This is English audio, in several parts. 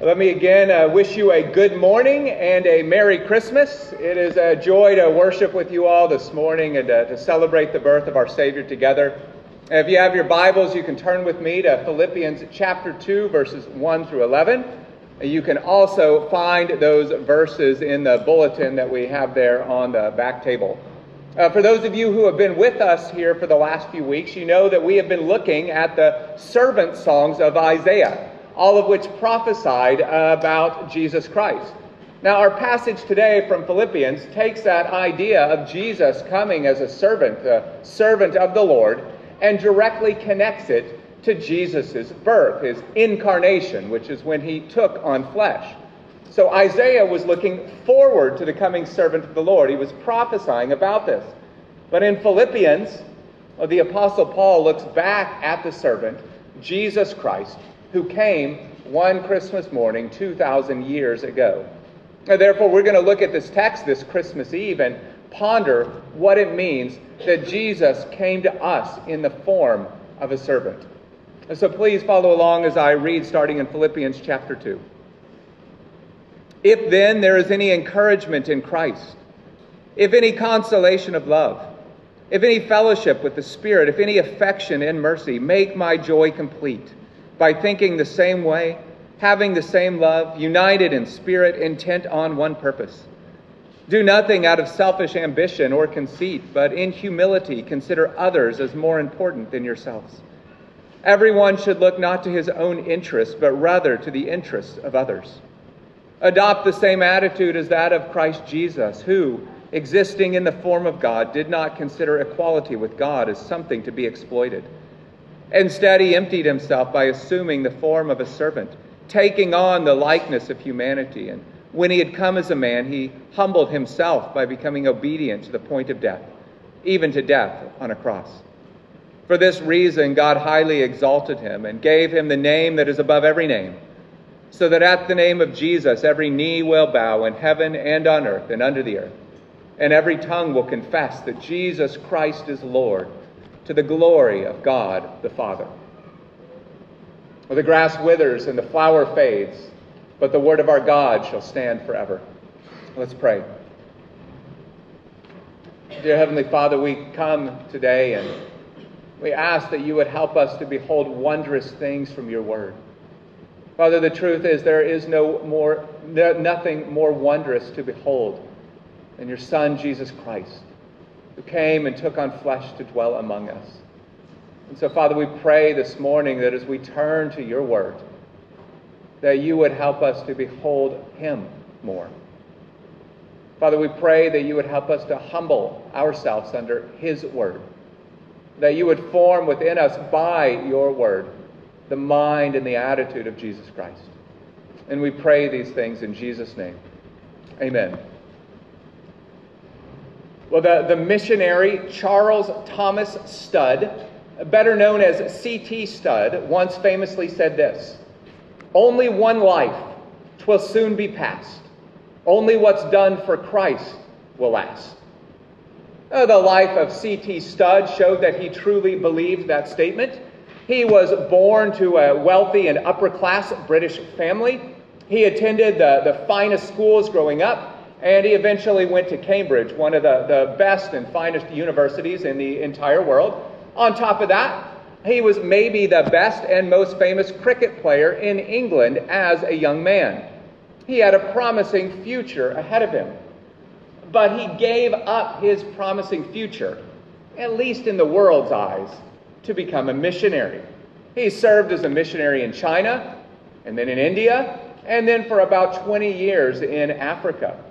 Let me again uh, wish you a good morning and a Merry Christmas. It is a joy to worship with you all this morning and uh, to celebrate the birth of our Savior together. If you have your Bibles, you can turn with me to Philippians chapter 2, verses 1 through 11. You can also find those verses in the bulletin that we have there on the back table. Uh, for those of you who have been with us here for the last few weeks, you know that we have been looking at the servant songs of Isaiah all of which prophesied about Jesus Christ. Now, our passage today from Philippians takes that idea of Jesus coming as a servant, a servant of the Lord, and directly connects it to Jesus' birth, his incarnation, which is when he took on flesh. So Isaiah was looking forward to the coming servant of the Lord. He was prophesying about this. But in Philippians, the Apostle Paul looks back at the servant, Jesus Christ, who came one Christmas morning 2,000 years ago. And therefore, we're going to look at this text this Christmas Eve and ponder what it means that Jesus came to us in the form of a servant. And so please follow along as I read starting in Philippians chapter 2. If then there is any encouragement in Christ, if any consolation of love, if any fellowship with the Spirit, if any affection and mercy, make my joy complete by thinking the same way, having the same love, united in spirit, intent on one purpose. Do nothing out of selfish ambition or conceit, but in humility consider others as more important than yourselves. Everyone should look not to his own interests, but rather to the interests of others. Adopt the same attitude as that of Christ Jesus, who, existing in the form of God, did not consider equality with God as something to be exploited. Instead, he emptied himself by assuming the form of a servant, taking on the likeness of humanity. And when he had come as a man, he humbled himself by becoming obedient to the point of death, even to death on a cross. For this reason, God highly exalted him and gave him the name that is above every name, so that at the name of Jesus every knee will bow in heaven and on earth and under the earth, and every tongue will confess that Jesus Christ is Lord to the glory of God the Father. Well, the grass withers and the flower fades, but the word of our God shall stand forever. Let's pray. Dear Heavenly Father, we come today and we ask that you would help us to behold wondrous things from your word. Father, the truth is there is no more, nothing more wondrous to behold than your Son, Jesus Christ who came and took on flesh to dwell among us. And so, Father, we pray this morning that as we turn to your word, that you would help us to behold him more. Father, we pray that you would help us to humble ourselves under his word, that you would form within us by your word the mind and the attitude of Jesus Christ. And we pray these things in Jesus' name. Amen. Well, the, the missionary Charles Thomas Studd, better known as C.T. Studd, once famously said this Only one life, twill soon be past. Only what's done for Christ will last. Uh, the life of C.T. Studd showed that he truly believed that statement. He was born to a wealthy and upper class British family. He attended the, the finest schools growing up and he eventually went to Cambridge, one of the, the best and finest universities in the entire world. On top of that, he was maybe the best and most famous cricket player in England as a young man. He had a promising future ahead of him. But he gave up his promising future, at least in the world's eyes, to become a missionary. He served as a missionary in China, and then in India, and then for about 20 years in Africa.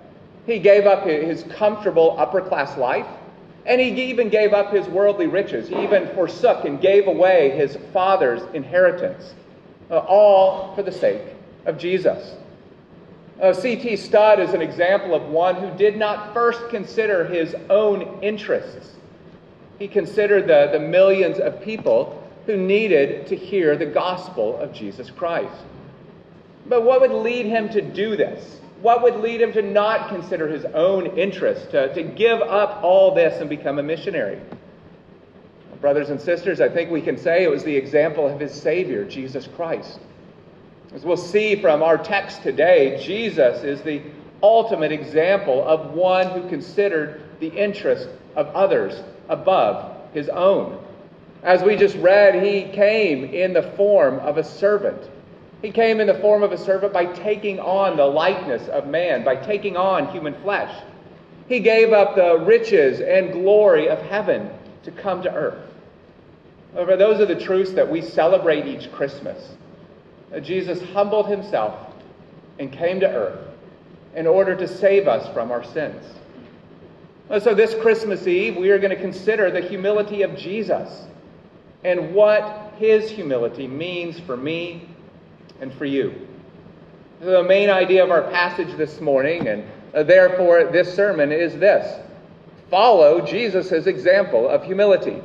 He gave up his comfortable upper class life, and he even gave up his worldly riches. He even forsook and gave away his father's inheritance, uh, all for the sake of Jesus. Uh, C.T. Studd is an example of one who did not first consider his own interests. He considered the, the millions of people who needed to hear the gospel of Jesus Christ. But what would lead him to do this? What would lead him to not consider his own interest, to, to give up all this and become a missionary? Brothers and sisters, I think we can say it was the example of his Savior, Jesus Christ. As we'll see from our text today, Jesus is the ultimate example of one who considered the interest of others above his own. As we just read, he came in the form of a servant. He came in the form of a servant by taking on the likeness of man, by taking on human flesh. He gave up the riches and glory of heaven to come to earth. However, those are the truths that we celebrate each Christmas. Jesus humbled himself and came to earth in order to save us from our sins. So, this Christmas Eve, we are going to consider the humility of Jesus and what his humility means for me and for you. The main idea of our passage this morning, and uh, therefore this sermon, is this follow Jesus' example of humility.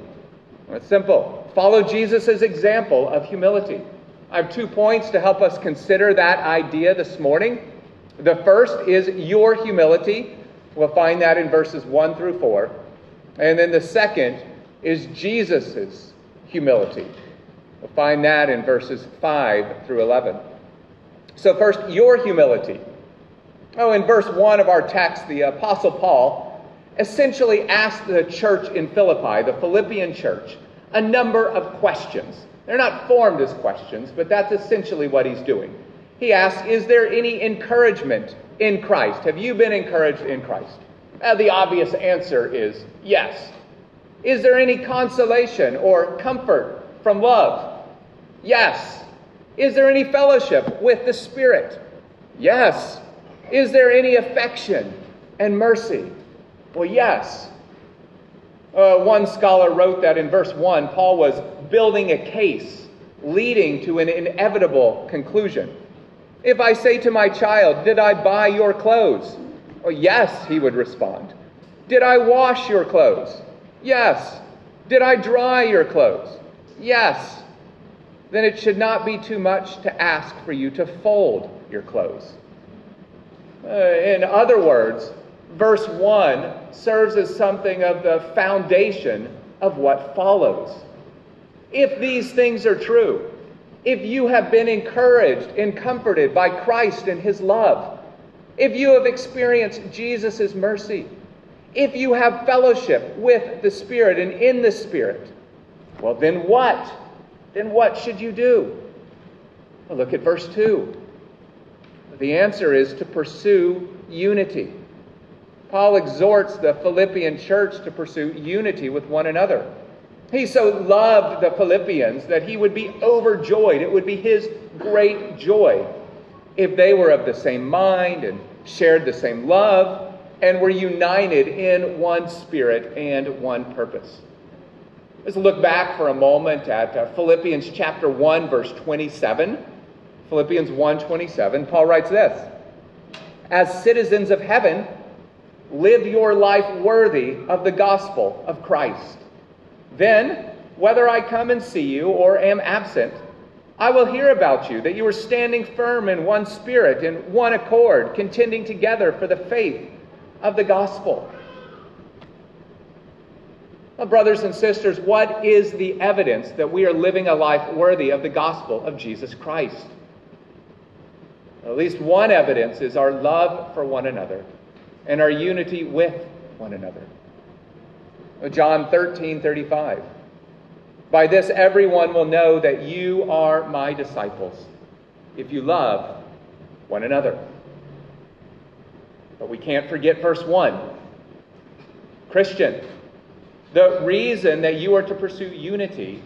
It's simple. Follow Jesus' example of humility. I have two points to help us consider that idea this morning. The first is your humility. We'll find that in verses 1 through 4. And then the second is Jesus' humility. We'll find that in verses 5 through 11. So, first, your humility. Oh, in verse 1 of our text, the Apostle Paul essentially asked the church in Philippi, the Philippian church, a number of questions. They're not formed as questions, but that's essentially what he's doing. He asks, Is there any encouragement in Christ? Have you been encouraged in Christ? Uh, the obvious answer is yes. Is there any consolation or comfort from love? Yes. Is there any fellowship with the Spirit? Yes. Is there any affection and mercy? Well, yes. Uh, one scholar wrote that in verse 1, Paul was building a case leading to an inevitable conclusion. If I say to my child, Did I buy your clothes? Well, yes, he would respond. Did I wash your clothes? Yes. Did I dry your clothes? Yes. Then it should not be too much to ask for you to fold your clothes. Uh, in other words, verse 1 serves as something of the foundation of what follows. If these things are true, if you have been encouraged and comforted by Christ and his love, if you have experienced Jesus' mercy, if you have fellowship with the Spirit and in the Spirit, well, then what? Then what should you do? Well, look at verse 2. The answer is to pursue unity. Paul exhorts the Philippian church to pursue unity with one another. He so loved the Philippians that he would be overjoyed. It would be his great joy if they were of the same mind and shared the same love and were united in one spirit and one purpose. Let's look back for a moment at uh, Philippians chapter 1 verse 27. Philippians 1:27. Paul writes this: As citizens of heaven, live your life worthy of the gospel of Christ then, whether I come and see you or am absent, I will hear about you, that you are standing firm in one spirit, in one accord, contending together for the faith of the gospel. Brothers and sisters, what is the evidence that we are living a life worthy of the gospel of Jesus Christ? At least one evidence is our love for one another and our unity with one another. John 13, 35. By this everyone will know that you are my disciples, if you love one another. But we can't forget verse 1. Christian, the reason that you are to pursue unity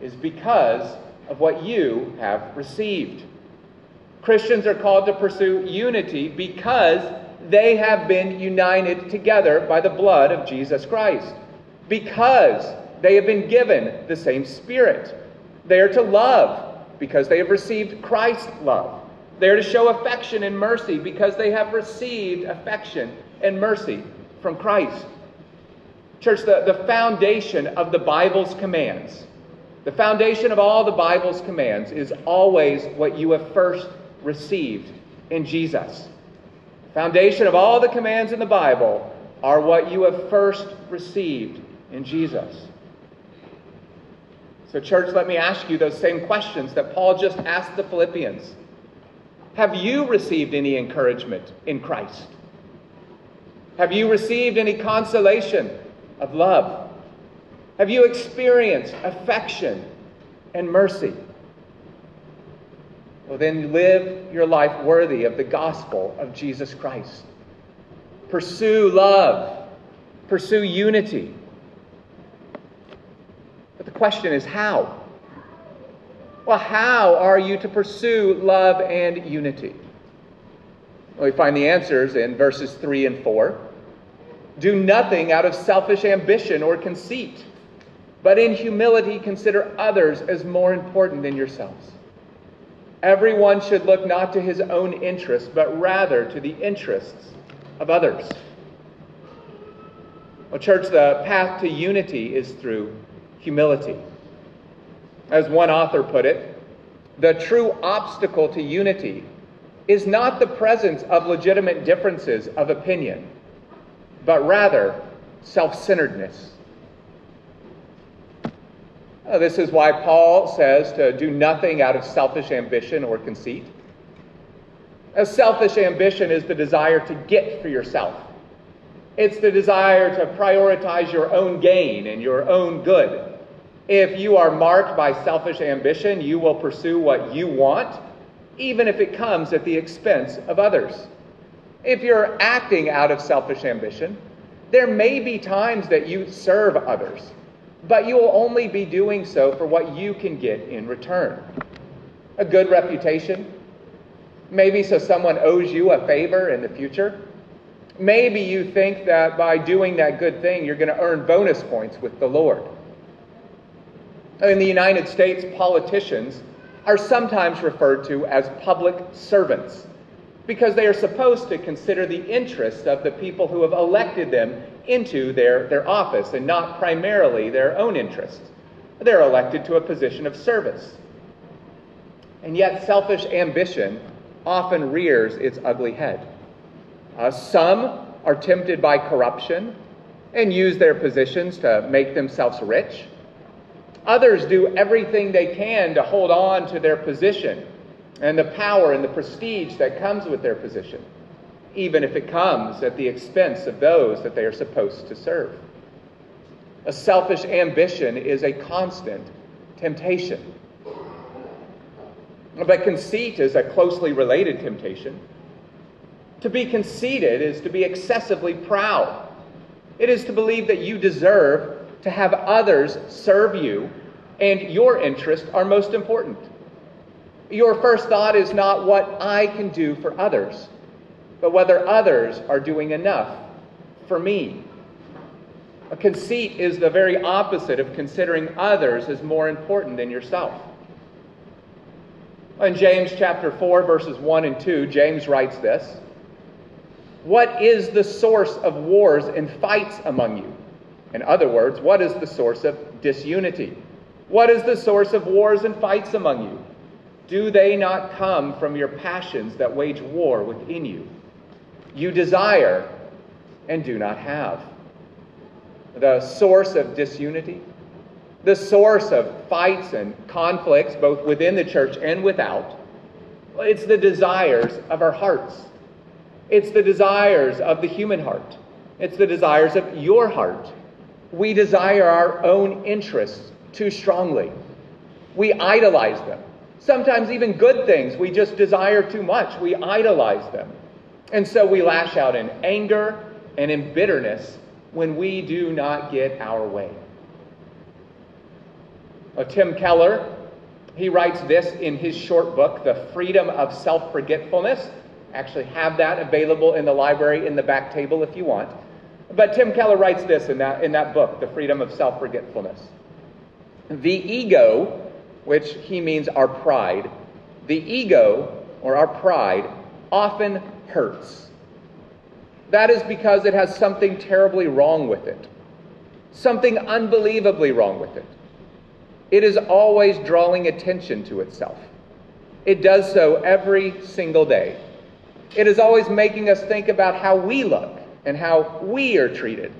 is because of what you have received. Christians are called to pursue unity because they have been united together by the blood of Jesus Christ because they have been given the same Spirit. They are to love because they have received Christ's love. They are to show affection and mercy because they have received affection and mercy from Christ. Church, the, the foundation of the Bible's commands, the foundation of all the Bible's commands is always what you have first received in Jesus. The foundation of all the commands in the Bible are what you have first received in Jesus. So, church, let me ask you those same questions that Paul just asked the Philippians. Have you received any encouragement in Christ? Have you received any consolation of love? Have you experienced affection and mercy? Well, then live your life worthy of the gospel of Jesus Christ. Pursue love, pursue unity. But the question is how? Well, how are you to pursue love and unity? Well, we find the answers in verses 3 and 4. Do nothing out of selfish ambition or conceit, but in humility consider others as more important than yourselves. Everyone should look not to his own interests, but rather to the interests of others. Well, church, the path to unity is through humility. As one author put it, the true obstacle to unity is not the presence of legitimate differences of opinion but rather self centeredness. Uh, this is why Paul says to do nothing out of selfish ambition or conceit. A selfish ambition is the desire to get for yourself. It's the desire to prioritize your own gain and your own good. If you are marked by selfish ambition, you will pursue what you want, even if it comes at the expense of others. If you're acting out of selfish ambition, there may be times that you serve others, but you will only be doing so for what you can get in return. A good reputation, maybe so someone owes you a favor in the future. Maybe you think that by doing that good thing, you're going to earn bonus points with the Lord. In the United States, politicians are sometimes referred to as public servants because they are supposed to consider the interests of the people who have elected them into their, their office and not primarily their own interests. They're elected to a position of service. And yet, selfish ambition often rears its ugly head. Uh, some are tempted by corruption and use their positions to make themselves rich. Others do everything they can to hold on to their position and the power and the prestige that comes with their position, even if it comes at the expense of those that they are supposed to serve. A selfish ambition is a constant temptation. But conceit is a closely related temptation. To be conceited is to be excessively proud. It is to believe that you deserve to have others serve you and your interests are most important. Your first thought is not what I can do for others, but whether others are doing enough for me. A conceit is the very opposite of considering others as more important than yourself. In James chapter 4, verses 1 and 2, James writes this What is the source of wars and fights among you? In other words, what is the source of disunity? What is the source of wars and fights among you? Do they not come from your passions that wage war within you? You desire and do not have. The source of disunity, the source of fights and conflicts, both within the church and without, it's the desires of our hearts. It's the desires of the human heart. It's the desires of your heart. We desire our own interests too strongly. We idolize them. Sometimes even good things, we just desire too much. We idolize them. And so we lash out in anger and in bitterness when we do not get our way. Uh, Tim Keller, he writes this in his short book, The Freedom of Self Forgetfulness. Actually, have that available in the library in the back table if you want. But Tim Keller writes this in that, in that book, The Freedom of Self Forgetfulness. The ego which he means our pride, the ego or our pride often hurts. That is because it has something terribly wrong with it, something unbelievably wrong with it. It is always drawing attention to itself. It does so every single day. It is always making us think about how we look and how we are treated.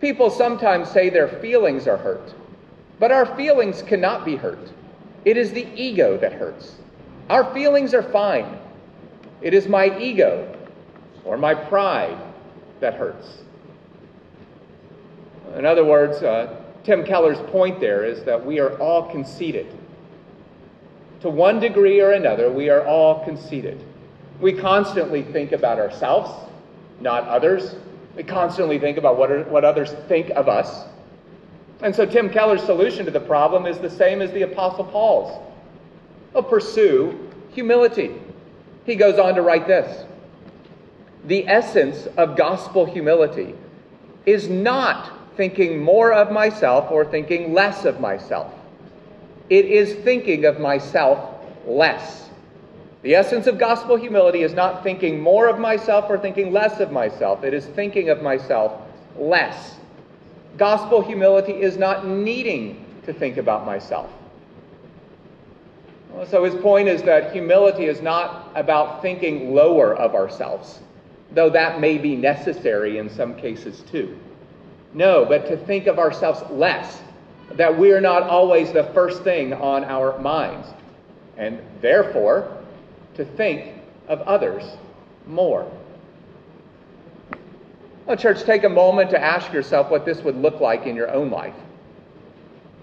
People sometimes say their feelings are hurt. But our feelings cannot be hurt. It is the ego that hurts. Our feelings are fine. It is my ego or my pride that hurts. In other words, uh, Tim Keller's point there is that we are all conceited. To one degree or another, we are all conceited. We constantly think about ourselves, not others. We constantly think about what, are, what others think of us. And so Tim Keller's solution to the problem is the same as the Apostle Paul's. Well, pursue humility. He goes on to write this The essence of gospel humility is not thinking more of myself or thinking less of myself. It is thinking of myself less. The essence of gospel humility is not thinking more of myself or thinking less of myself. It is thinking of myself less. Gospel humility is not needing to think about myself. So his point is that humility is not about thinking lower of ourselves, though that may be necessary in some cases too. No, but to think of ourselves less, that we are not always the first thing on our minds, and therefore to think of others more. Well, church, take a moment to ask yourself what this would look like in your own life.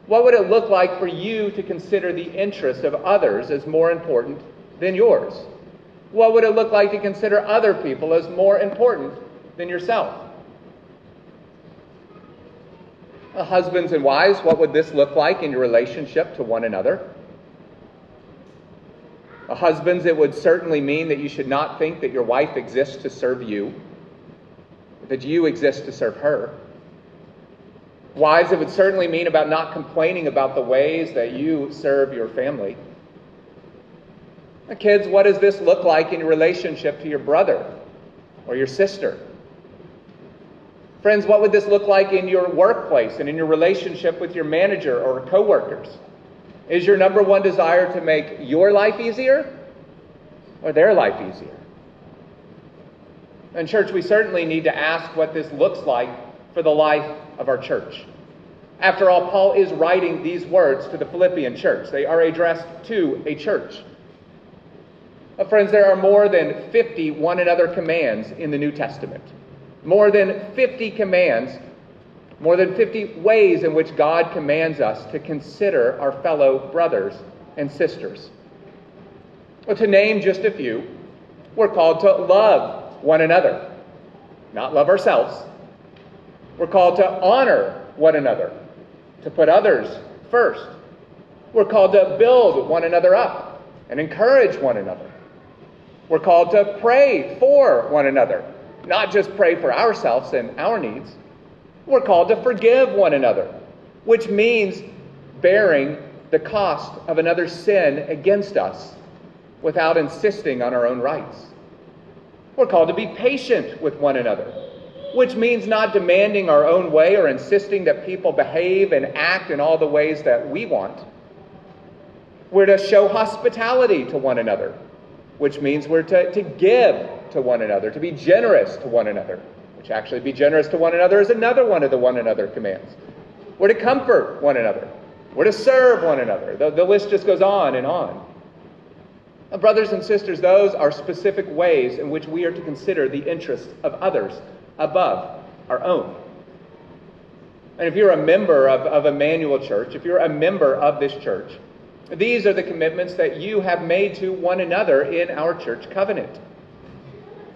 What would it look like for you to consider the interests of others as more important than yours? What would it look like to consider other people as more important than yourself? Uh, husbands and wives, what would this look like in your relationship to one another? Uh, husbands, it would certainly mean that you should not think that your wife exists to serve you, that you exist to serve her. Wives, it would certainly mean about not complaining about the ways that you serve your family. Kids, what does this look like in your relationship to your brother or your sister? Friends, what would this look like in your workplace and in your relationship with your manager or coworkers? Is your number one desire to make your life easier or their life easier? And, church, we certainly need to ask what this looks like for the life of our church. After all, Paul is writing these words to the Philippian church. They are addressed to a church. Uh, friends, there are more than 50 one another commands in the New Testament more than 50 commands, more than 50 ways in which God commands us to consider our fellow brothers and sisters. Well, to name just a few, we're called to love one another, not love ourselves. We're called to honor one another, to put others first. We're called to build one another up and encourage one another. We're called to pray for one another not just pray for ourselves and our needs. We're called to forgive one another, which means bearing the cost of another's sin against us without insisting on our own rights. We're called to be patient with one another, which means not demanding our own way or insisting that people behave and act in all the ways that we want. We're to show hospitality to one another, which means we're to, to give to one another, to be generous to one another, which actually be generous to one another is another one of the one another commands. We're to comfort one another. We're to serve one another. The, the list just goes on and on. Now, brothers and sisters, those are specific ways in which we are to consider the interests of others above our own. And if you're a member of, of Emmanuel Church, if you're a member of this church, these are the commitments that you have made to one another in our church covenant.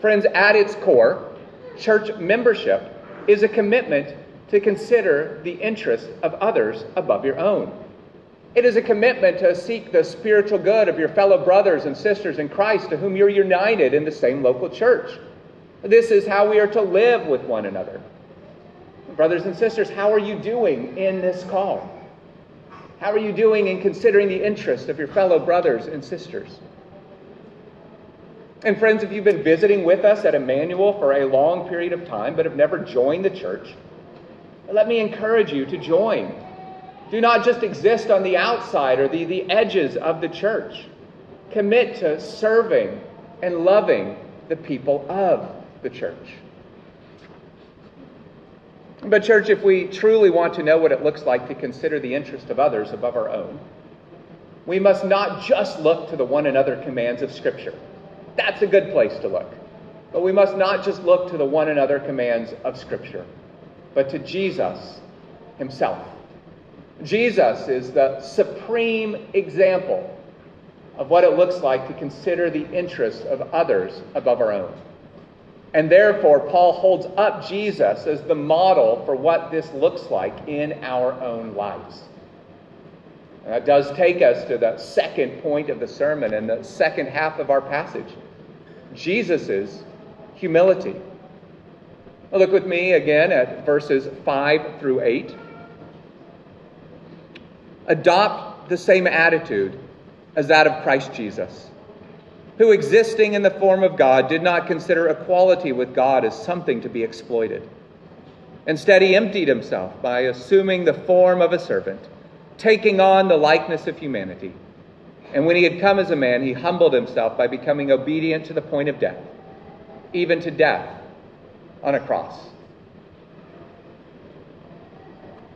Friends, at its core, church membership is a commitment to consider the interests of others above your own. It is a commitment to seek the spiritual good of your fellow brothers and sisters in Christ to whom you're united in the same local church. This is how we are to live with one another. Brothers and sisters, how are you doing in this call? How are you doing in considering the interests of your fellow brothers and sisters? And friends, if you've been visiting with us at Emmanuel for a long period of time but have never joined the church, let me encourage you to join. Do not just exist on the outside or the, the edges of the church. Commit to serving and loving the people of the church. But, church, if we truly want to know what it looks like to consider the interest of others above our own, we must not just look to the one another commands of Scripture. That's a good place to look. But we must not just look to the one another commands of Scripture, but to Jesus himself. Jesus is the supreme example of what it looks like to consider the interests of others above our own. And therefore, Paul holds up Jesus as the model for what this looks like in our own lives. And that does take us to the second point of the sermon and the second half of our passage Jesus' humility. look with me again at verses 5 through 8. Adopt the same attitude as that of Christ Jesus, who, existing in the form of God, did not consider equality with God as something to be exploited. Instead, he emptied himself by assuming the form of a servant, taking on the likeness of humanity. And when he had come as a man, he humbled himself by becoming obedient to the point of death, even to death on a cross.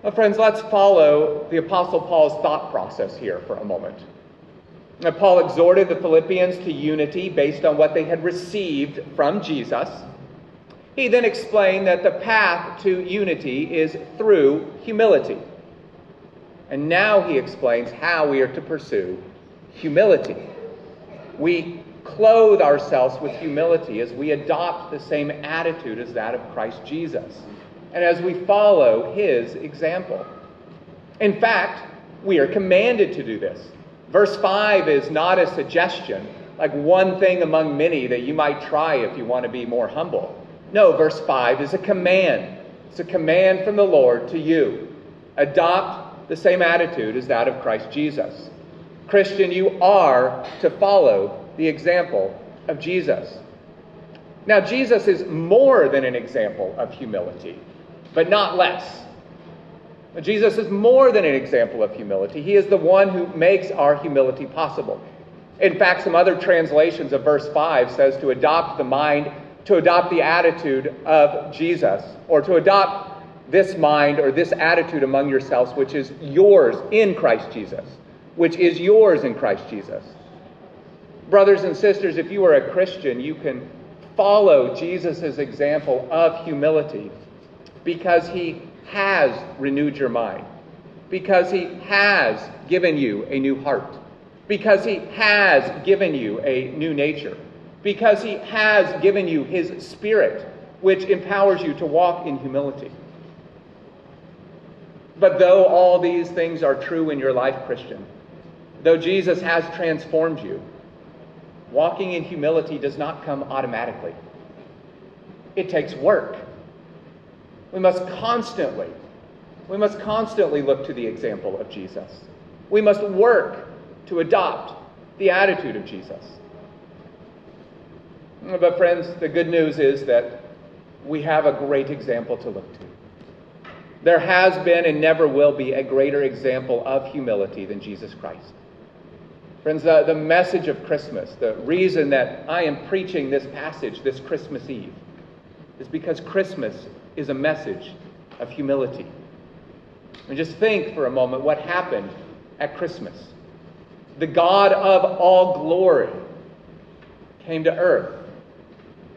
Well, friends, let's follow the Apostle Paul's thought process here for a moment. Now, Paul exhorted the Philippians to unity based on what they had received from Jesus. He then explained that the path to unity is through humility. And now he explains how we are to pursue humility. We clothe ourselves with humility as we adopt the same attitude as that of Christ Jesus, and as we follow his example. In fact, we are commanded to do this. Verse 5 is not a suggestion, like one thing among many that you might try if you want to be more humble. No, verse 5 is a command. It's a command from the Lord to you. Adopt the same attitude as that of Christ Jesus. Christian, you are to follow the example of Jesus. Now, Jesus is more than an example of humility, but not less. Jesus is more than an example of humility. He is the one who makes our humility possible. In fact, some other translations of verse 5 says to adopt the mind, to adopt the attitude of Jesus, or to adopt this mind or this attitude among yourselves, which is yours in Christ Jesus, which is yours in Christ Jesus. Brothers and sisters, if you are a Christian, you can follow Jesus' example of humility because he has renewed your mind, because He has given you a new heart, because He has given you a new nature, because He has given you His Spirit, which empowers you to walk in humility. But though all these things are true in your life, Christian, though Jesus has transformed you, walking in humility does not come automatically. It takes work. We must constantly, we must constantly look to the example of Jesus. We must work to adopt the attitude of Jesus. But, friends, the good news is that we have a great example to look to. There has been and never will be a greater example of humility than Jesus Christ. Friends, the, the message of Christmas, the reason that I am preaching this passage this Christmas Eve, is because Christmas is a message of humility. And just think for a moment what happened at Christmas. The God of all glory came to earth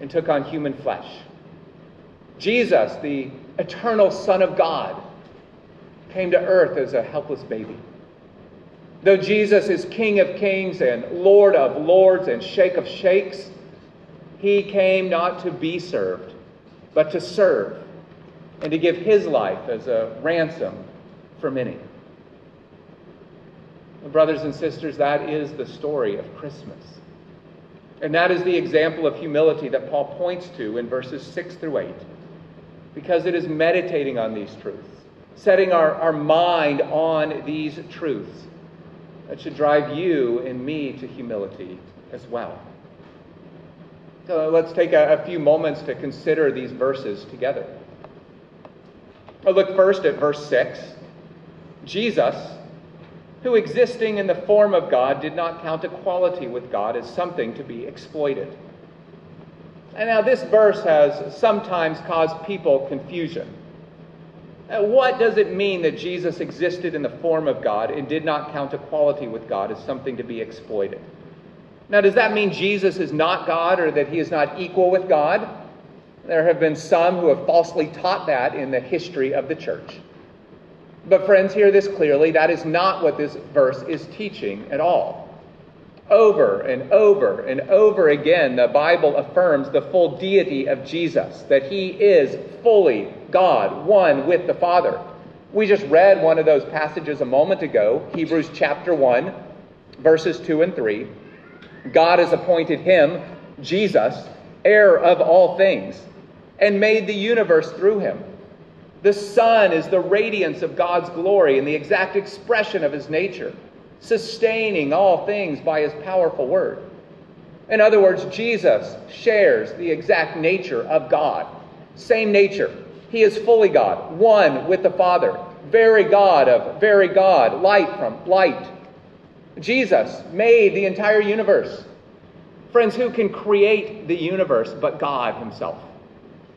and took on human flesh. Jesus, the eternal Son of God, came to earth as a helpless baby. Though Jesus is King of kings and Lord of lords and Sheikh of sheikhs, he came not to be served, but to serve and to give his life as a ransom for many. Brothers and sisters, that is the story of Christmas. And that is the example of humility that Paul points to in verses 6 through 8, because it is meditating on these truths, setting our, our mind on these truths that should drive you and me to humility as well. So let's take a, a few moments to consider these verses together. I'll look first at verse 6. Jesus, who existing in the form of God, did not count equality with God as something to be exploited. And now, this verse has sometimes caused people confusion. What does it mean that Jesus existed in the form of God and did not count equality with God as something to be exploited? Now, does that mean Jesus is not God or that he is not equal with God? There have been some who have falsely taught that in the history of the church. But, friends, hear this clearly that is not what this verse is teaching at all. Over and over and over again, the Bible affirms the full deity of Jesus, that he is fully God, one with the Father. We just read one of those passages a moment ago, Hebrews chapter 1, verses 2 and 3. God has appointed him, Jesus, heir of all things, and made the universe through him. The Son is the radiance of God's glory and the exact expression of his nature, sustaining all things by his powerful word. In other words, Jesus shares the exact nature of God. Same nature. He is fully God, one with the Father, very God of very God, light from light. Jesus made the entire universe. Friends, who can create the universe but God Himself?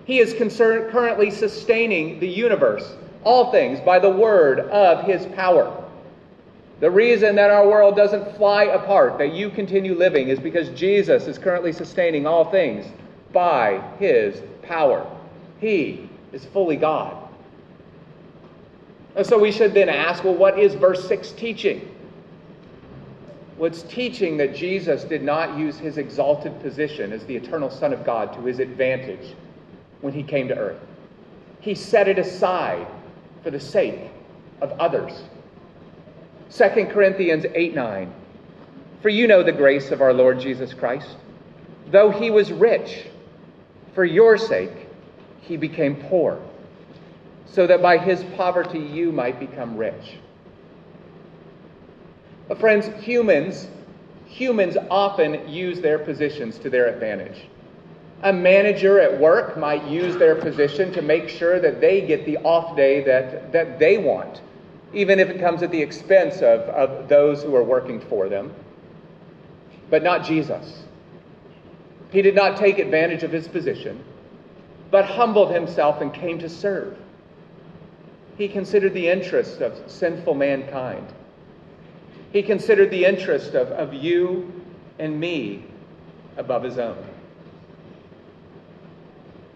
He is currently sustaining the universe, all things, by the word of his power. The reason that our world doesn't fly apart, that you continue living, is because Jesus is currently sustaining all things by his power. He is fully God. And so we should then ask well, what is verse 6 teaching? Well, it's teaching that Jesus did not use his exalted position as the eternal Son of God to his advantage when he came to earth. He set it aside for the sake of others. 2 Corinthians 8 9. For you know the grace of our Lord Jesus Christ. Though he was rich, for your sake he became poor, so that by his poverty you might become rich. But friends, humans, humans often use their positions to their advantage. A manager at work might use their position to make sure that they get the off day that, that they want, even if it comes at the expense of, of those who are working for them. But not Jesus. He did not take advantage of his position, but humbled himself and came to serve. He considered the interests of sinful mankind. He considered the interest of, of you and me above his own.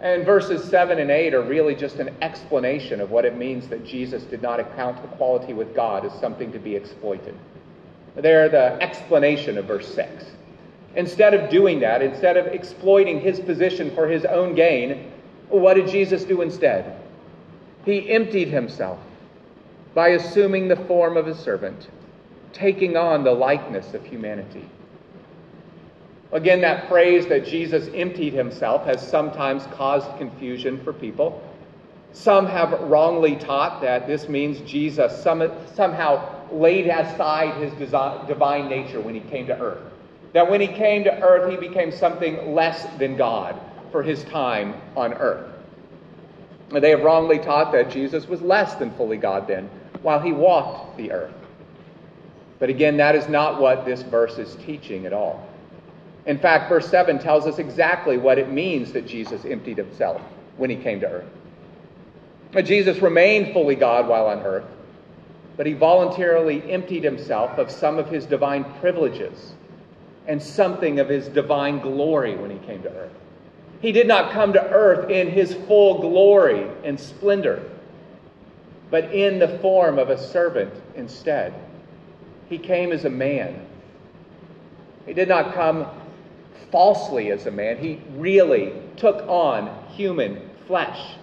And verses 7 and 8 are really just an explanation of what it means that Jesus did not account equality with God as something to be exploited. They're the explanation of verse 6. Instead of doing that, instead of exploiting his position for his own gain, what did Jesus do instead? He emptied himself by assuming the form of a servant, taking on the likeness of humanity. Again, that phrase that Jesus emptied himself has sometimes caused confusion for people. Some have wrongly taught that this means Jesus somehow laid aside his divine nature when he came to earth. That when he came to earth, he became something less than God for his time on earth. They have wrongly taught that Jesus was less than fully God then, while he walked the earth. But again, that is not what this verse is teaching at all. In fact, verse 7 tells us exactly what it means that Jesus emptied himself when he came to earth. Jesus remained fully God while on earth, but he voluntarily emptied himself of some of his divine privileges and something of his divine glory when he came to earth. He did not come to earth in his full glory and splendor, but in the form of a servant instead. He came as a man. He did not come falsely as a man. He really took on human flesh.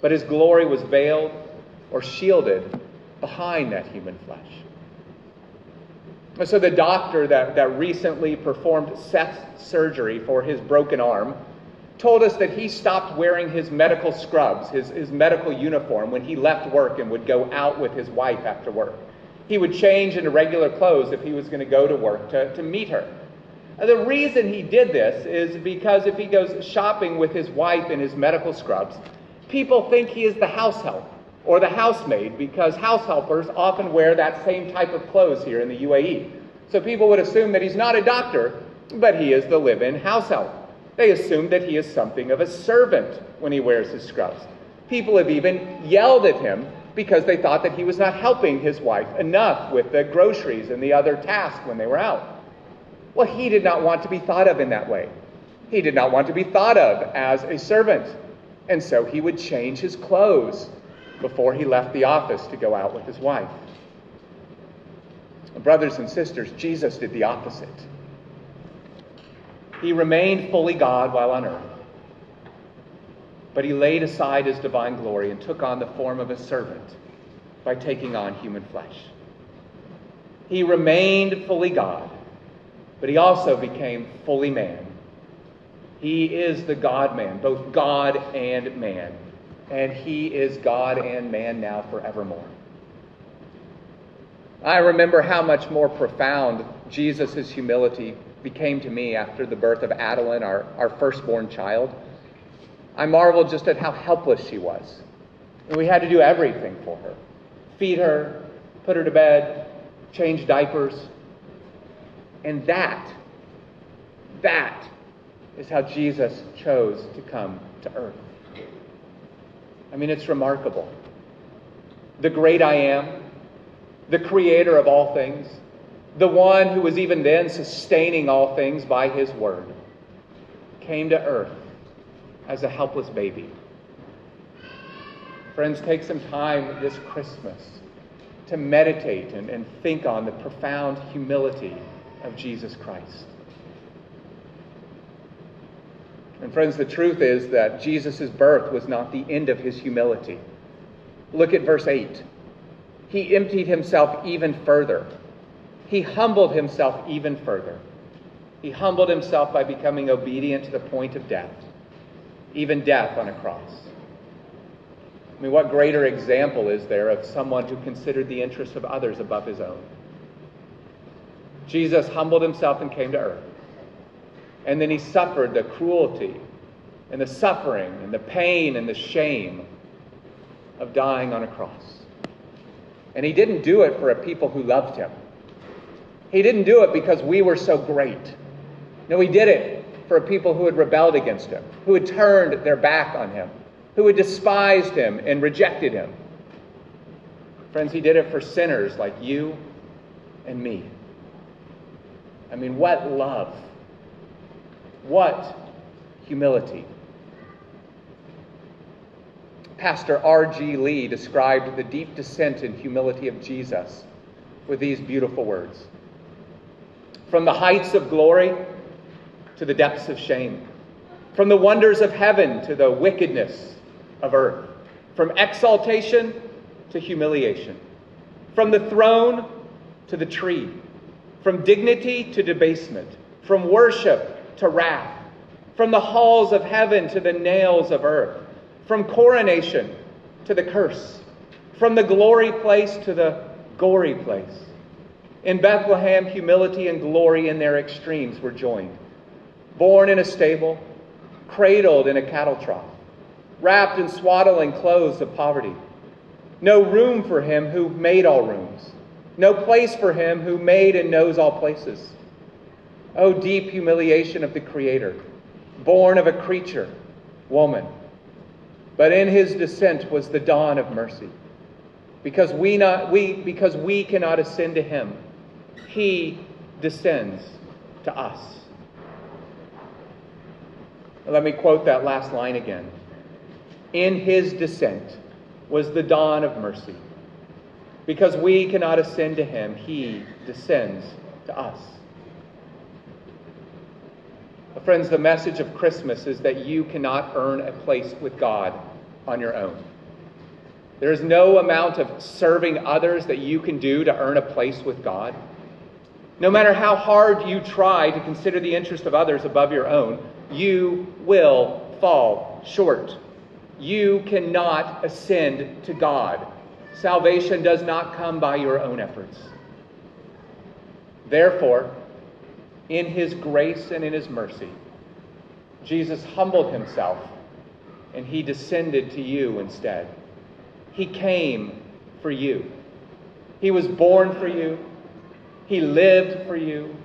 But his glory was veiled or shielded behind that human flesh. So the doctor that, that recently performed Seth's surgery for his broken arm told us that he stopped wearing his medical scrubs, his, his medical uniform, when he left work and would go out with his wife after work. He would change into regular clothes if he was going to go to work to, to meet her. The reason he did this is because if he goes shopping with his wife in his medical scrubs, people think he is the house help or the housemaid because house helpers often wear that same type of clothes here in the UAE. So people would assume that he's not a doctor, but he is the live in house help. They assume that he is something of a servant when he wears his scrubs. People have even yelled at him because they thought that he was not helping his wife enough with the groceries and the other tasks when they were out. Well, he did not want to be thought of in that way. He did not want to be thought of as a servant. And so he would change his clothes before he left the office to go out with his wife. Brothers and sisters, Jesus did the opposite. He remained fully God while on earth, but he laid aside his divine glory and took on the form of a servant by taking on human flesh. He remained fully God, but he also became fully man. He is the God man, both God and man, and he is God and man now forevermore. I remember how much more profound Jesus' humility became to me after the birth of Adeline, our, our firstborn child. I marveled just at how helpless she was. And we had to do everything for her feed her, put her to bed, change diapers. And that, that is how Jesus chose to come to earth. I mean, it's remarkable. The great I am, the creator of all things, the one who was even then sustaining all things by his word, came to earth as a helpless baby. Friends, take some time this Christmas to meditate and, and think on the profound humility of Jesus Christ. And, friends, the truth is that Jesus' birth was not the end of his humility. Look at verse 8 he emptied himself even further. He humbled himself even further. He humbled himself by becoming obedient to the point of death, even death on a cross. I mean, what greater example is there of someone who considered the interests of others above his own? Jesus humbled himself and came to earth. And then he suffered the cruelty and the suffering and the pain and the shame of dying on a cross. And he didn't do it for a people who loved him. He didn't do it because we were so great. No, he did it for a people who had rebelled against him, who had turned their back on him, who had despised him and rejected him. Friends, he did it for sinners like you and me. I mean, what love! What humility! Pastor R.G. Lee described the deep descent and humility of Jesus with these beautiful words From the heights of glory to the depths of shame, from the wonders of heaven to the wickedness of earth, from exaltation to humiliation, from the throne to the tree, from dignity to debasement, from worship to wrath, from the halls of heaven to the nails of earth from coronation to the curse, from the glory place to the gory place. In Bethlehem, humility and glory in their extremes were joined. Born in a stable, cradled in a cattle trough, wrapped in swaddling clothes of poverty. No room for him who made all rooms, no place for him who made and knows all places. O deep humiliation of the Creator, born of a creature, woman but in his descent was the dawn of mercy. Because we, not, we, because we cannot ascend to him, he descends to us. Let me quote that last line again. In his descent was the dawn of mercy. Because we cannot ascend to him, he descends to us. Friends, the message of Christmas is that you cannot earn a place with God on your own. There is no amount of serving others that you can do to earn a place with God. No matter how hard you try to consider the interest of others above your own, you will fall short. You cannot ascend to God. Salvation does not come by your own efforts. Therefore, in his grace and in his mercy, Jesus humbled himself and he descended to you instead. He came for you. He was born for you. He lived for you.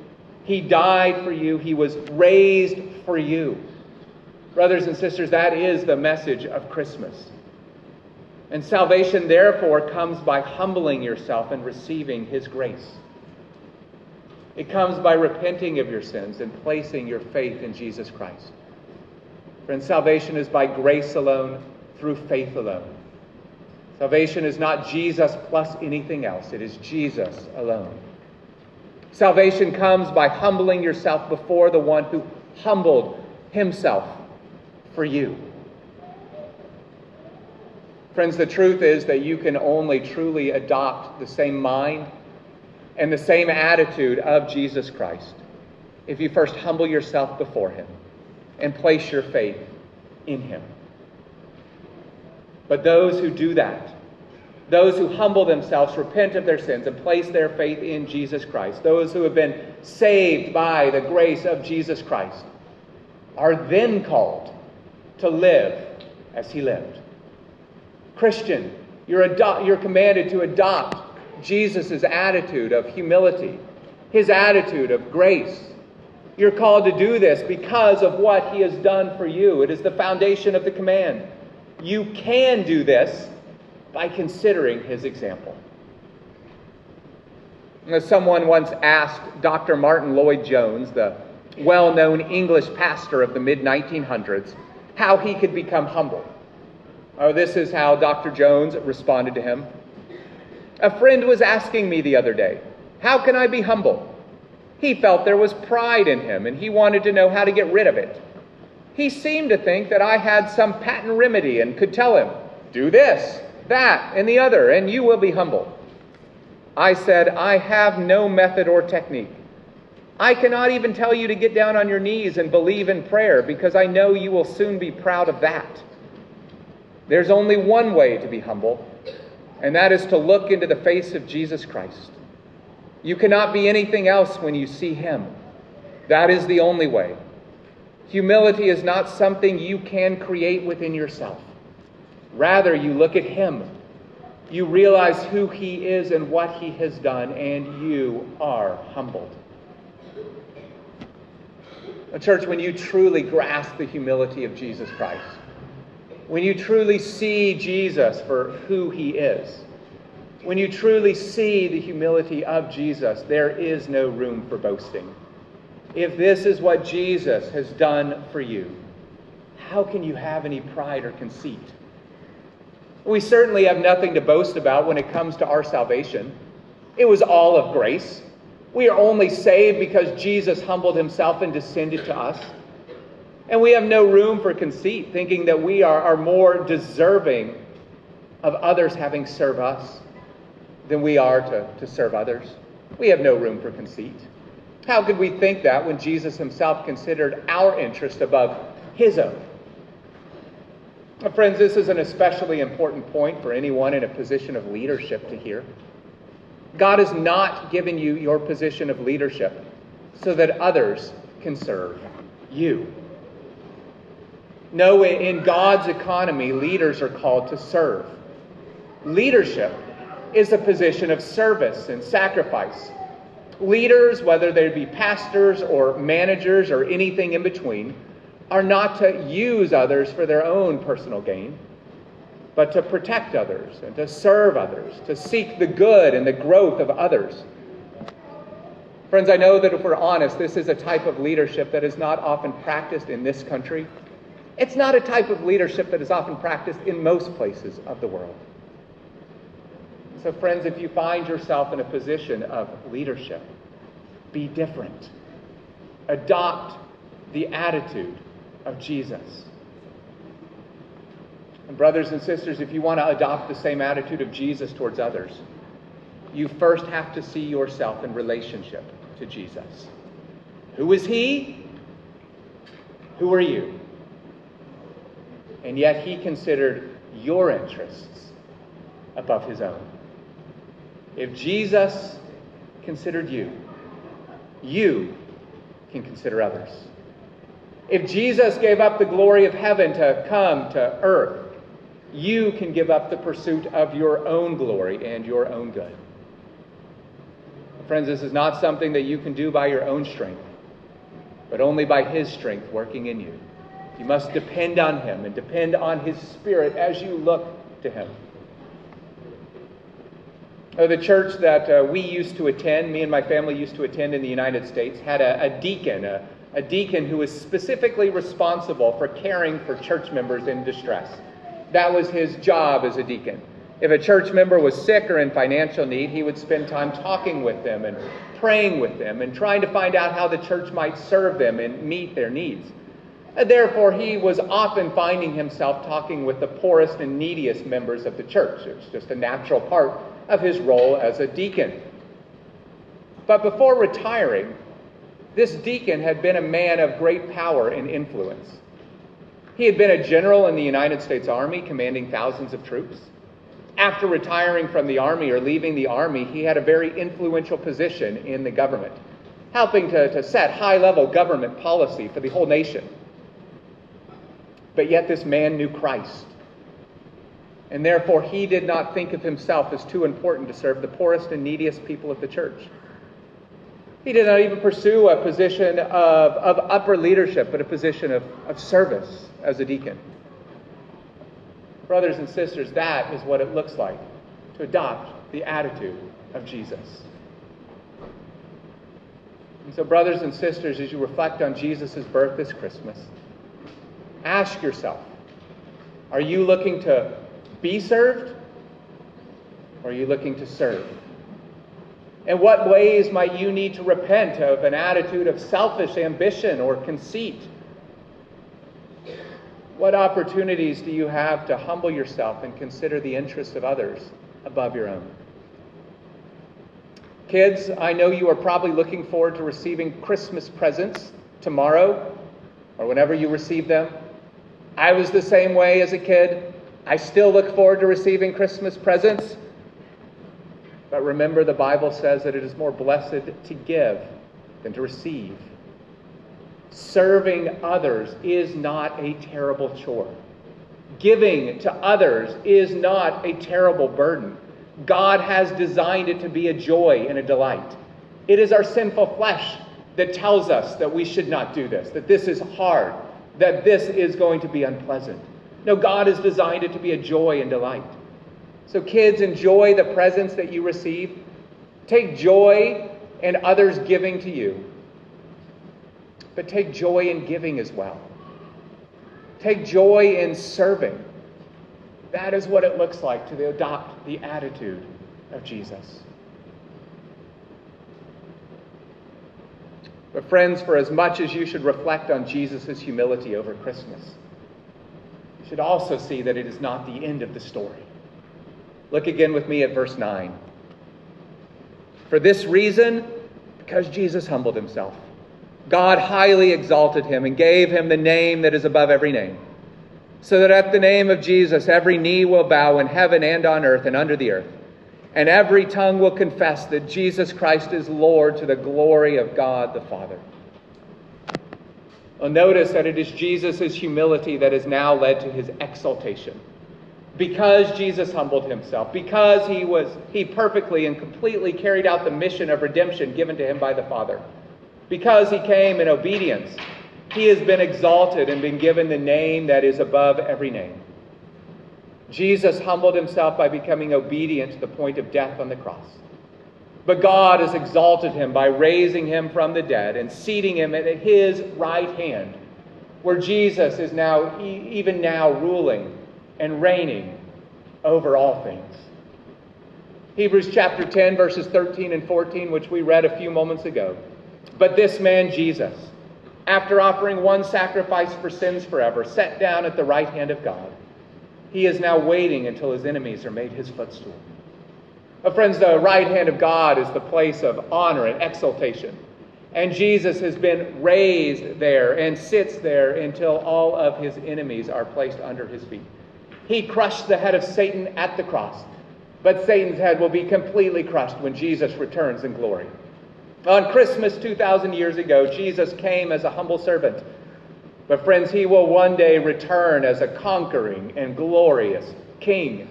He died for you. He was raised for you. Brothers and sisters, that is the message of Christmas. And salvation, therefore, comes by humbling yourself and receiving His grace. It comes by repenting of your sins and placing your faith in Jesus Christ. Friends, salvation is by grace alone, through faith alone. Salvation is not Jesus plus anything else, it is Jesus alone. Salvation comes by humbling yourself before the one who humbled himself for you. Friends, the truth is that you can only truly adopt the same mind and the same attitude of Jesus Christ if you first humble yourself before him and place your faith in him. But those who do that, those who humble themselves, repent of their sins, and place their faith in Jesus Christ, those who have been saved by the grace of Jesus Christ, are then called to live as he lived. Christian, you're, ado- you're commanded to adopt Jesus' attitude of humility, his attitude of grace. You're called to do this because of what he has done for you. It is the foundation of the command. You can do this by considering his example. As Someone once asked Dr. Martyn Lloyd-Jones, the well known English pastor of the mid 1900s, how he could become humble. Oh, this is how Dr. Jones responded to him. A friend was asking me the other day, How can I be humble? He felt there was pride in him and he wanted to know how to get rid of it. He seemed to think that I had some patent remedy and could tell him, Do this, that, and the other, and you will be humble. I said, I have no method or technique. I cannot even tell you to get down on your knees and believe in prayer because I know you will soon be proud of that. There's only one way to be humble, and that is to look into the face of Jesus Christ. You cannot be anything else when you see him. That is the only way. Humility is not something you can create within yourself. Rather, you look at Him. You realize who He is and what He has done, and you are humbled. A church, when you truly grasp the humility of Jesus Christ, when you truly see Jesus for who He is, when you truly see the humility of Jesus, there is no room for boasting. If this is what Jesus has done for you, how can you have any pride or conceit? We certainly have nothing to boast about when it comes to our salvation. It was all of grace. We are only saved because Jesus humbled himself and descended to us. And we have no room for conceit, thinking that we are, are more deserving of others having serve us than we are to, to serve others. We have no room for conceit. How could we think that when Jesus himself considered our interest above his own? Friends, this is an especially important point for anyone in a position of leadership to hear. God has not given you your position of leadership so that others can serve you. No, in God's economy, leaders are called to serve. Leadership is a position of service and sacrifice. Leaders, whether they be pastors or managers or anything in between, are not to use others for their own personal gain, but to protect others and to serve others, to seek the good and the growth of others. Friends, I know that if we're honest, this is a type of leadership that is not often practiced in this country. It's not a type of leadership that is often practiced in most places of the world. So, friends, if you find yourself in a position of leadership, be different. Adopt the attitude of Jesus. And, brothers and sisters, if you want to adopt the same attitude of Jesus towards others, you first have to see yourself in relationship to Jesus. Who is He? Who are you? And yet He considered your interests above His own. If Jesus considered you, you can consider others. If Jesus gave up the glory of heaven to come to earth, you can give up the pursuit of your own glory and your own good. Friends, this is not something that you can do by your own strength, but only by His strength working in you. You must depend on Him and depend on His Spirit as you look to Him. Uh, the church that uh, we used to attend, me and my family used to attend in the United States, had a, a deacon, a, a deacon who was specifically responsible for caring for church members in distress. That was his job as a deacon. If a church member was sick or in financial need, he would spend time talking with them and praying with them and trying to find out how the church might serve them and meet their needs. And therefore, he was often finding himself talking with the poorest and neediest members of the church. It was just a natural part of his role as a deacon. But before retiring, this deacon had been a man of great power and influence. He had been a general in the United States Army, commanding thousands of troops. After retiring from the Army or leaving the Army, he had a very influential position in the government, helping to, to set high level government policy for the whole nation. But yet, this man knew Christ and therefore he did not think of himself as too important to serve the poorest and neediest people of the church. He did not even pursue a position of, of upper leadership, but a position of, of service as a deacon. Brothers and sisters, that is what it looks like to adopt the attitude of Jesus. And so, brothers and sisters, as you reflect on Jesus' birth this Christmas, ask yourself are you looking to be served? Or are you looking to serve? In what ways might you need to repent of an attitude of selfish ambition or conceit? What opportunities do you have to humble yourself and consider the interests of others above your own? Kids, I know you are probably looking forward to receiving Christmas presents tomorrow or whenever you receive them. I was the same way as a kid. I still look forward to receiving Christmas presents. But remember, the Bible says that it is more blessed to give than to receive. Serving others is not a terrible chore. Giving to others is not a terrible burden. God has designed it to be a joy and a delight. It is our sinful flesh that tells us that we should not do this, that this is hard, that this is going to be unpleasant. No, God has designed it to be a joy and delight. So, kids, enjoy the presents that you receive. Take joy in others giving to you. But take joy in giving as well. Take joy in serving. That is what it looks like to adopt the attitude of Jesus. But, friends, for as much as you should reflect on Jesus' humility over Christmas, you should also see that it is not the end of the story. Look again with me at verse 9. For this reason, because Jesus humbled himself, God highly exalted him and gave him the name that is above every name, so that at the name of Jesus every knee will bow in heaven and on earth and under the earth, and every tongue will confess that Jesus Christ is Lord to the glory of God the Father. Well, notice that it is Jesus' humility that has now led to his exaltation. Because Jesus humbled himself, because he was he perfectly and completely carried out the mission of redemption given to him by the Father. Because he came in obedience, he has been exalted and been given the name that is above every name. Jesus humbled himself by becoming obedient to the point of death on the cross. But God has exalted him by raising him from the dead and seating him at his right hand, where Jesus is now, even now, ruling and reigning over all things. Hebrews chapter 10, verses 13 and 14, which we read a few moments ago. But this man, Jesus, after offering one sacrifice for sins forever, sat down at the right hand of God. He is now waiting until his enemies are made his footstool. But friends, the right hand of God is the place of honor and exaltation. And Jesus has been raised there and sits there until all of his enemies are placed under his feet. He crushed the head of Satan at the cross, but Satan's head will be completely crushed when Jesus returns in glory. On Christmas 2,000 years ago, Jesus came as a humble servant. But, friends, he will one day return as a conquering and glorious king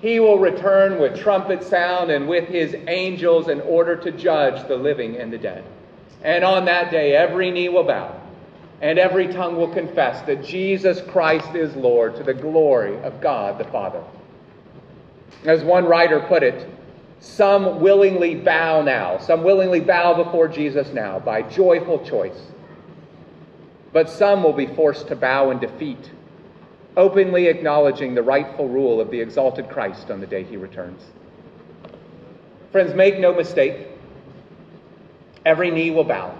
he will return with trumpet sound and with his angels in order to judge the living and the dead. And on that day, every knee will bow and every tongue will confess that Jesus Christ is Lord to the glory of God the Father. As one writer put it, Some willingly bow now. Some willingly bow before Jesus now by joyful choice. But some will be forced to bow in defeat, openly acknowledging the rightful rule of the exalted Christ on the day he returns. Friends, make no mistake. Every knee will bow.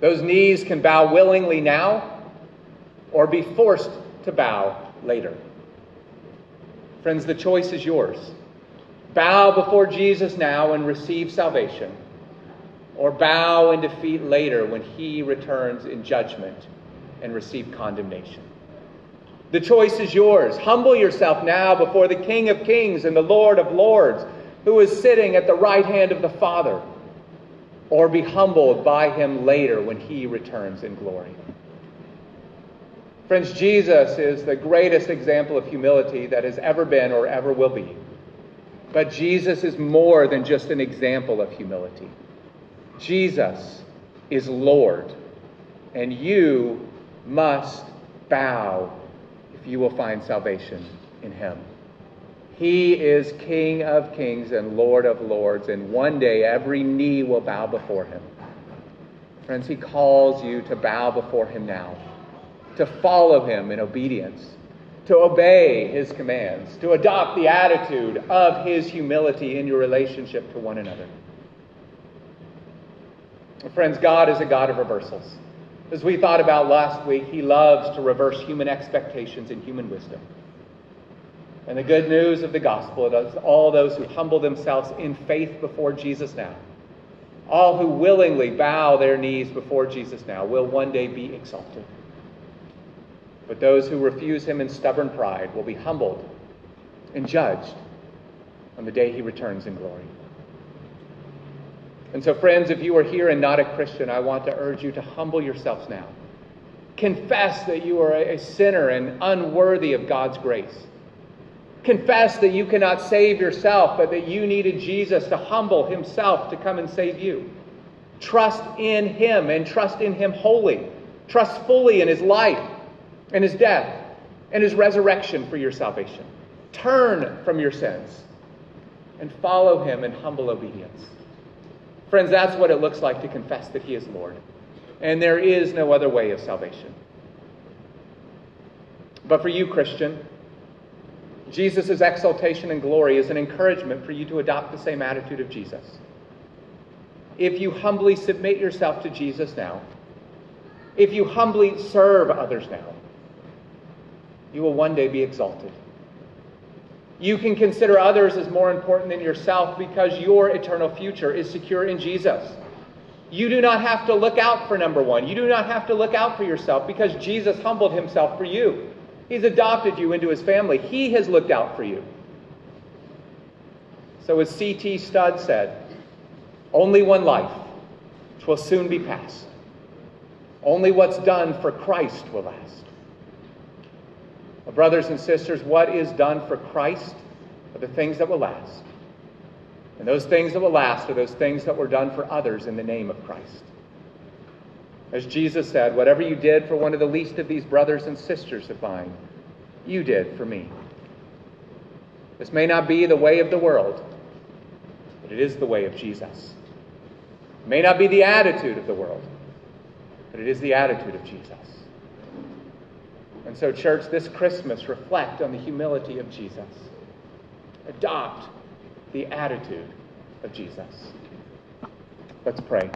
Those knees can bow willingly now or be forced to bow later. Friends, the choice is yours. Bow before Jesus now and receive salvation, or bow in defeat later when he returns in judgment and receive condemnation. The choice is yours. Humble yourself now before the King of Kings and the Lord of Lords, who is sitting at the right hand of the Father, or be humbled by him later when he returns in glory. Friends, Jesus is the greatest example of humility that has ever been or ever will be. But Jesus is more than just an example of humility. Jesus is Lord, and you must bow if you will find salvation in him. He is King of kings and Lord of lords, and one day every knee will bow before him. Friends, he calls you to bow before him now, to follow him in obedience to obey his commands, to adopt the attitude of his humility in your relationship to one another. Friends, God is a God of reversals. As we thought about last week, he loves to reverse human expectations and human wisdom. And the good news of the gospel is all those who humble themselves in faith before Jesus now, all who willingly bow their knees before Jesus now, will one day be exalted. But those who refuse him in stubborn pride will be humbled and judged on the day he returns in glory. And so, friends, if you are here and not a Christian, I want to urge you to humble yourselves now. Confess that you are a sinner and unworthy of God's grace. Confess that you cannot save yourself, but that you needed Jesus to humble himself to come and save you. Trust in him and trust in him wholly. Trust fully in his life and his death and his resurrection for your salvation. Turn from your sins and follow him in humble obedience. Friends, that's what it looks like to confess that he is Lord. And there is no other way of salvation. But for you, Christian, Jesus' exaltation and glory is an encouragement for you to adopt the same attitude of Jesus. If you humbly submit yourself to Jesus now, if you humbly serve others now, you will one day be exalted. You can consider others as more important than yourself because your eternal future is secure in Jesus. You do not have to look out for number one. You do not have to look out for yourself because Jesus humbled himself for you. He's adopted you into his family. He has looked out for you. So, as C.T. Studd said, only one life, which will soon be past. Only what's done for Christ will last. Uh, brothers and sisters, what is done for Christ are the things that will last. And those things that will last are those things that were done for others in the name of Christ. As Jesus said, whatever you did for one of the least of these brothers and sisters of mine, you did for me. This may not be the way of the world, but it is the way of Jesus. It may not be the attitude of the world, but it is the attitude of Jesus. And so, church, this Christmas, reflect on the humility of Jesus. Adopt the attitude of Jesus. Let's pray.